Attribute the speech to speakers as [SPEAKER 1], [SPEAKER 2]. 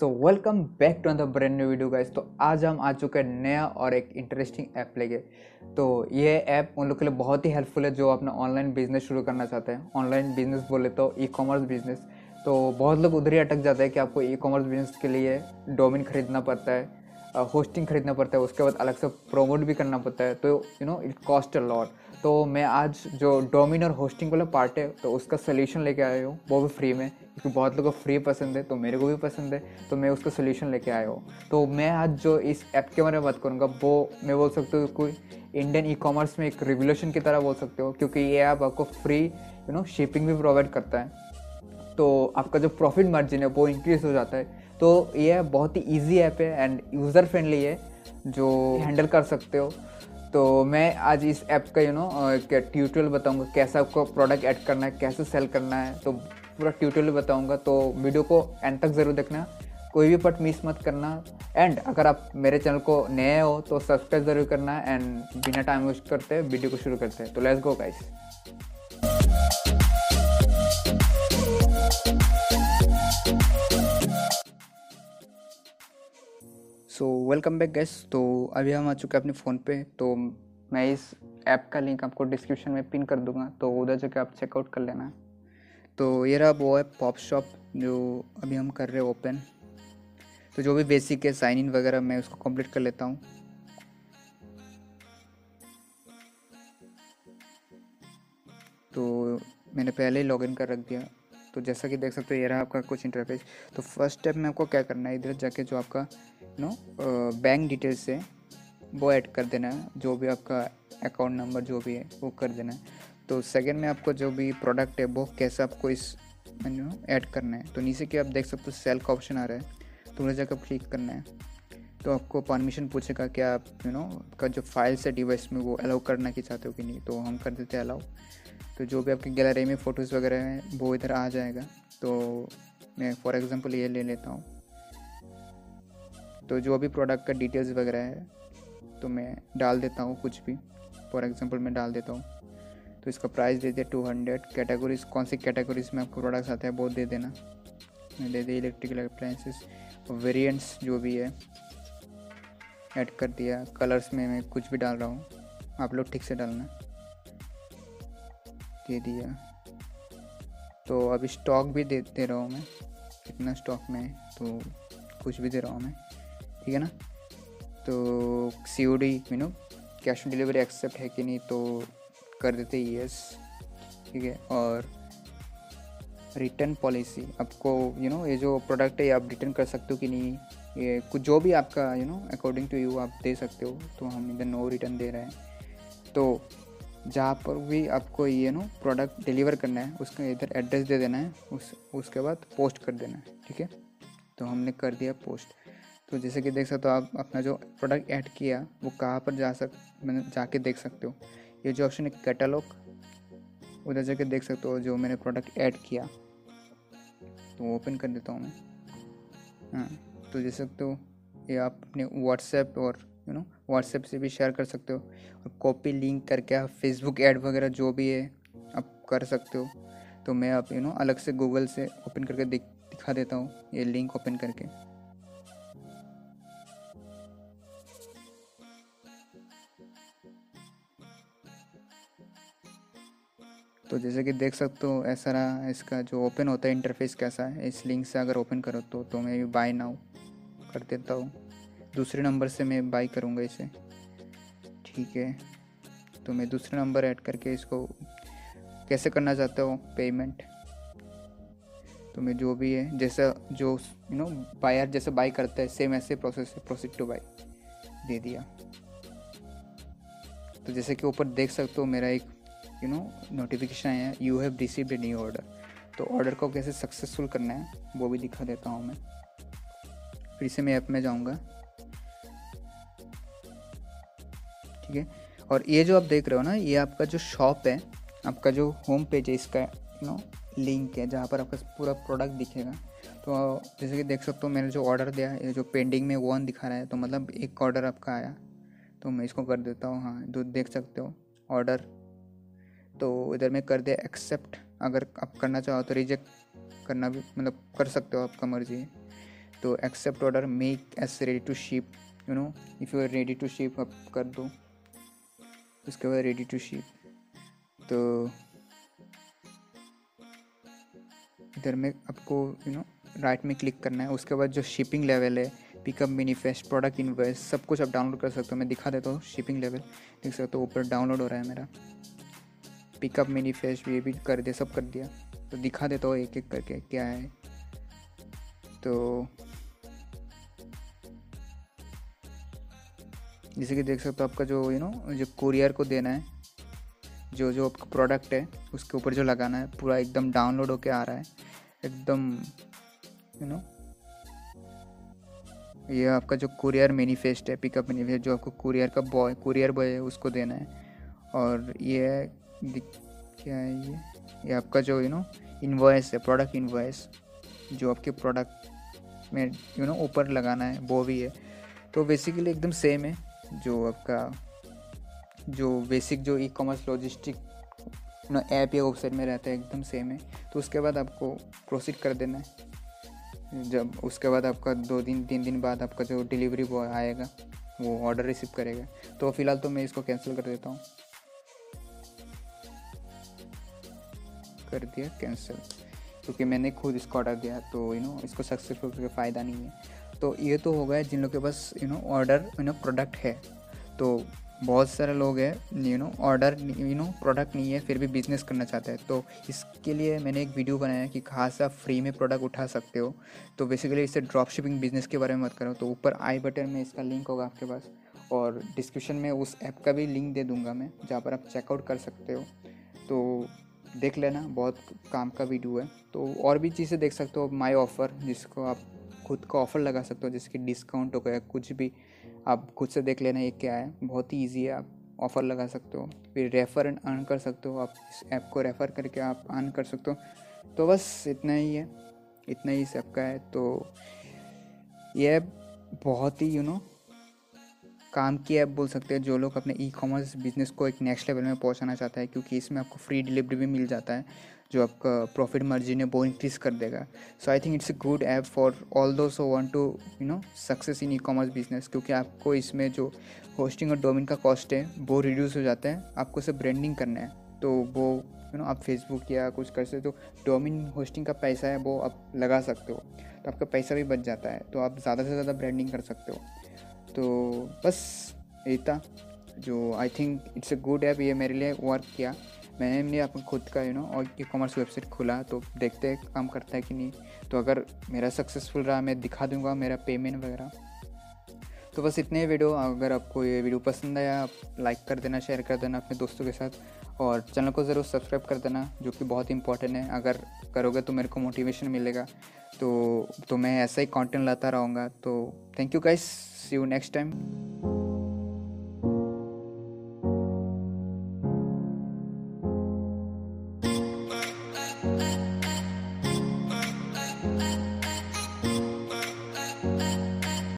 [SPEAKER 1] So welcome back to another brand new video guys तो आज हम आ चुके हैं नया और एक इंटरेस्टिंग ऐप लेके। तो ये ऐप उन लोग के लिए बहुत ही हेल्पफुल है जो अपना ऑनलाइन बिज़नेस शुरू करना चाहते हैं। ऑनलाइन बिज़नेस बोले तो ई कॉमर्स बिज़नेस तो बहुत लोग उधर ही अटक जाते हैं कि आपको ई कॉमर्स बिज़नेस के लिए डोमिन खरीदना पड़ता है होस्टिंग खरीदना पड़ता है, उसके बाद अलग से प्रोमोट भी करना पड़ता है। तो you know it cost a lot तो मैं आज जो डोमिन और होस्टिंग वाला पार्ट है तो उसका सोल्यूशन लेके आया हूँ, वो भी फ्री में। क्योंकि बहुत लोगों को फ्री पसंद है तो मेरे को भी पसंद है तो मैं उसका सोल्यूशन लेके आया हूँ। तो मैं आज जो इस ऐप के बारे में बात करूँगा, वो मैं बोल सकता हूँ कोई इंडियन ई कॉमर्स में एक रिवोल्यूशन की तरह बोल सकते हो, क्योंकि ये ऐप आपको फ्री यू नो शिपिंग भी प्रोवाइड करता है। तो आपका जो प्रॉफिट मार्जिन है, वो इंक्रीज हो जाता है। तो ये बहुत ही ईजी ऐप है एंड यूज़र फ्रेंडली है, जो हैंडल कर सकते हो। तो मैं आज इस ऐप का यू नो ट्यूटोरियल बताऊँगा, कैसे आपको प्रोडक्ट ऐड करना है, कैसे सेल करना है तो पूरा ट्यूटोरियल बताऊँगा तो वीडियो को एंड तक ज़रूर देखना, कोई भी पार्ट मिस मत करना एंड अगर आप मेरे चैनल को नए हो तो सब्सक्राइब ज़रूर करना एंड बिना टाइम वेस्ट करते वीडियो को शुरू करते हैं। तो let's go guys so welcome back guys तो अभी हम आ चुके हैं अपने फ़ोन पे। तो मैं इस ऐप का लिंक आपको डिस्क्रिप्शन में पिन कर दूँगा। तो उधर जाके आप चेकआउट कर लेना। तो ये रहा वो है पॉप शॉप जो अभी हम कर रहे हैं ओपन तो जो भी बेसिक है साइन इन वगैरह, मैं उसको कंप्लीट कर लेता हूँ। तो मैंने पहले ही लॉगिन कर रख दिया। तो जैसा कि देख सकते हो, ये रहा आपका कुछ इंटरफेस तो फ़र्स्ट स्टेप में आपको क्या करना है, इधर जाके जो आपका नो बैंक डिटेल्स से वो ऐड कर देना है, जो भी आपका अकाउंट नंबर जो भी है, वो कर देना है। तो सेकेंड में आपको जो भी प्रोडक्ट है, वो कैसे आपको इस मेन्यू ऐड करना है। तो नीचे के आप देख सकते हो सेल का ऑप्शन आ रहा है तो उन्हें जाकर क्लिक करना है। तो आपको परमिशन पूछेगा क्या आप यू नो का जो फाइल्स है डिवाइस में वो अलाउ करना की चाहते हो कि नहीं तो हम कर देते हैं अलाउ तो जो भी आपकी गैलरी में फ़ोटोज़ वगैरह हैं, वो इधर आ जाएगा। तो मैं फॉर एग्ज़ाम्पल ये ले लेता हूँ। तो जो भी प्रोडक्ट का डिटेल्स वगैरह है तो मैं डाल देता हूँ कुछ भी। फॉर एग्ज़ाम्पल मैं डाल देता हूँ। तो इसका प्राइस दे दिया टू हंड्रेड कैटेगरीज कौन सी कैटेगरीज में आपको प्रोडक्ट्स आते हैं, वो दे देना। दे दिया इलेक्ट्रिकल अप्लाइंसेस वेरिएंट्स जो भी है ऐड कर दिया। कलर्स में मैं कुछ भी डाल रहा हूँ। आप लोग ठीक से डालना। दे दिया तो अभी स्टॉक भी दे दे रहा हूँ मैं। कितना स्टॉक में है तो कुछ भी दे रहा हूँ मैं। ठीक है ना? तो सी ओ डी मीनो कैश ऑन डिलीवरी एक्सेप्ट है कि नहीं तो कर देते यस ठीक है? और रिटर्न पॉलिसी आपको यू नो ये जो प्रोडक्ट है, आप रिटर्न कर सकते हो कि नहीं? ये कुछ जो भी आपका you know according to you आप दे सकते हो तो हम इधर नो रिटर्न दे रहे हैं। तो जहाँ पर भी आपको ये नो प्रोडक्ट डिलीवर करना है, उसका इधर एड्रेस दे देना है, उस, उसके बाद पोस्ट कर देना है, ठीक है? तो हमने कर दिया पोस्ट तो जैसे कि देख सकते हो आप अपना जो प्रोडक्ट ऐड किया, वो कहाँ पर जा सक, मैंने जाके देख सकते हो। ये जो ऑप्शन है कैटलॉग उधर जाके देख सकते हो जो मैंने प्रोडक्ट ऐड किया। तो ओपन कर देता हूँ मैं। हाँ तो जैसे हो, ये आप अपने व्हाट्सएप और यू नो व्हाट्सएप से भी शेयर कर सकते हो। और कॉपी लिंक करके आप फेसबुक ऐड वगैरह जो भी है, आप कर सकते हो। तो मैं आप यू नो अलग से गूगल से ओपन करके दिख, दिखा देता हूँ ये लिंक ओपन करके। तो जैसे कि देख सकते हो, ऐसा रहा, इसका जो ओपन होता है इंटरफेस कैसा है, इस लिंक से अगर ओपन करो तो तो मैं बाय नाउ कर देता हूँ। दूसरे नंबर से मैं बाई करूँगा इसे। ठीक है। तो मैं दूसरे नंबर ऐड करके इसको कैसे करना चाहता हूँ? पेमेंट तो मैं जो भी है, जैसा जो यू नो बायर जैसे बाई करता है सेम ऐसे प्रोसेस प्रोसीड टू बाई दे दिया। तो जैसे कि ऊपर देख सकते हो, मेरा एक यू नो नोटिफिकेशन आया you have received a new order तो ऑर्डर को कैसे सक्सेसफुल करना है, वो भी दिखा देता हूँ मैं। फिर से मैं ऐप में जाऊँगा। ठीक है। और ये जो आप देख रहे हो ना, ये आपका जो शॉप है, आपका जो होम पेज है, इसका यू नो लिंक है, जहाँ पर आपका पूरा प्रोडक्ट दिखेगा। तो जैसे कि देख सकते हो, मैंने जो ऑर्डर दिया, ये जो पेंडिंग में वन दिखा रहा है तो मतलब एक ऑर्डर आपका आया। तो मैं इसको कर देता हूँ हाँ तो देख सकते हो ऑर्डर तो इधर में कर दिया एक्सेप्ट अगर आप करना चाहो तो रिजेक्ट करना भी मतलब कर सकते हो आपका मर्ज़ी। है तो accept order make as ready to ship you know if you are ready to ship आप कर दो। उसके बाद रेडी टू शिप तो इधर में आपको यू नो राइट में क्लिक करना है। उसके बाद जो शिपिंग लेवल है पिकअप मिनीफेस्ट प्रोडक्ट इन्वेस्ट सब कुछ आप डाउनलोड कर सकते हो। मैं दिखा देता हूँ शिपिंग लेवल देख सकते हो, ऊपर डाउनलोड हो रहा है मेरा। पिकअप मिनीफेस्ट ये भी कर दिया, सब कर दिया। तो दिखा देता हूँ एक एक करके क्या है। तो जैसे कि देख सकते हो आपका जो यू नो जो कुरियर को देना है, जो जो आपका प्रोडक्ट है, उसके ऊपर जो लगाना है, पूरा एकदम डाउनलोड होके आ रहा है, एकदम यू नो ये आपका जो कुरियर मैनिफेस्ट है पिकअप मैनिफेस्ट जो आपको कुरियर का बॉय कुरियर बॉय है, उसको देना है। और ये है क्या है ये? ये आपका जो यू नो इन्वॉइस है प्रोडक्ट इन्वॉइस जो आपके प्रोडक्ट में यू नो ऊपर लगाना है, वो भी है। तो बेसिकली एकदम सेम है। जो आपका, जो बेसिक जो e commerce logistic know app या वेबसाइट में रहता है, एकदम सेम है। तो उसके बाद आपको प्रोसीड कर देना है। जब उसके बाद आपका दो दिन, तीन दिन बाद आपका जो डिलीवरी बॉय आएगा, वो ऑर्डर रिसीव करेगा। तो फ़िलहाल तो मैं इसको कैंसिल कर देता हूँ। कर दिया कैंसिल क्योंकि मैंने खुद इसको ऑर्डर दिया तो यू नो इसको सक्सेसफुल करके फ़ायदा नहीं है। तो ये तो हो गया जिन लोगों के पास you know order you know product है। तो बहुत सारे लोग हैं you know order you know product नहीं है, फिर भी बिज़नेस करना चाहते हैं। तो इसके लिए मैंने एक वीडियो बनाया कि कहाँ से आप फ्री में प्रोडक्ट उठा सकते हो। तो बेसिकली इससे ड्रॉप शिपिंग बिज़नेस के बारे में मत करो तो ऊपर आई बटन में इसका लिंक होगा आपके पास। और डिस्क्रिप्शन में उस ऐप का भी लिंक दे दूँगा मैं, जहाँ पर आप चेकआउट कर सकते हो। तो देख लेना, बहुत काम का वीडियो है। तो और भी चीज़ें देख सकते हो माई ऑफ़र जिसको आप खुद का ऑफ़र लगा सकते हो जैसे कि डिस्काउंट हो गया, कुछ भी। आप खुद से देख लेना ये क्या है। बहुत ही ईजी है, आप ऑफ़र लगा सकते हो। फिर रेफ़र एंड अर्न कर सकते हो। आप इस ऐप को रेफ़र करके आप अर्न कर सकते हो। तो बस इतना ही है। इतना ही सबका है। तो ये ऐप बहुत ही यू नो काम की ऐप बोल सकते हैं, जो लोग अपने ई कॉमर्स बिज़नेस को एक नेक्स्ट लेवल में पहुंचाना चाहता है, क्योंकि इसमें आपको फ्री डिलीवरी भी मिल जाता है, जो आपका प्रॉफिट मार्जिन है, वो इंक्रीज कर देगा। So I think it's a good app for all those so want to you know success in e commerce business क्योंकि आपको इसमें जो होस्टिंग और डोमिन का कॉस्ट है, वो रिड्यूस हो जाता है, आपको सिर्फ़ ब्रांडिंग करना है। तो वो यू नो आप फेसबुक या कुछ कर सकते हो तो डोमिन होस्टिंग का पैसा है, वो आप लगा सकते हो तो आपका पैसा भी बच जाता है तो आप ज़्यादा से ज़्यादा ब्रांडिंग कर सकते हो। तो बस था। जो I think it's a good app ये मेरे लिए वर्क किया। मैंने अपना खुद का यू नो और ई कॉमर्स वेबसाइट खोला तो देखते हैं काम करता है कि नहीं। तो अगर मेरा सक्सेसफुल रहा, मैं दिखा दूँगा मेरा पेमेंट वगैरह। तो बस इतने वीडियो अगर आपको ये वीडियो पसंद आया, आप लाइक कर देना शेयर कर देना अपने दोस्तों के साथ। और चैनल को ज़रूर सब्सक्राइब कर देना, जो कि बहुत इंपॉर्टेंट है। अगर करोगे तो मेरे को मोटिवेशन मिलेगा। तो तो मैं ऐसा ही कंटेंट लाता रहूँगा तो thank you guys see you next time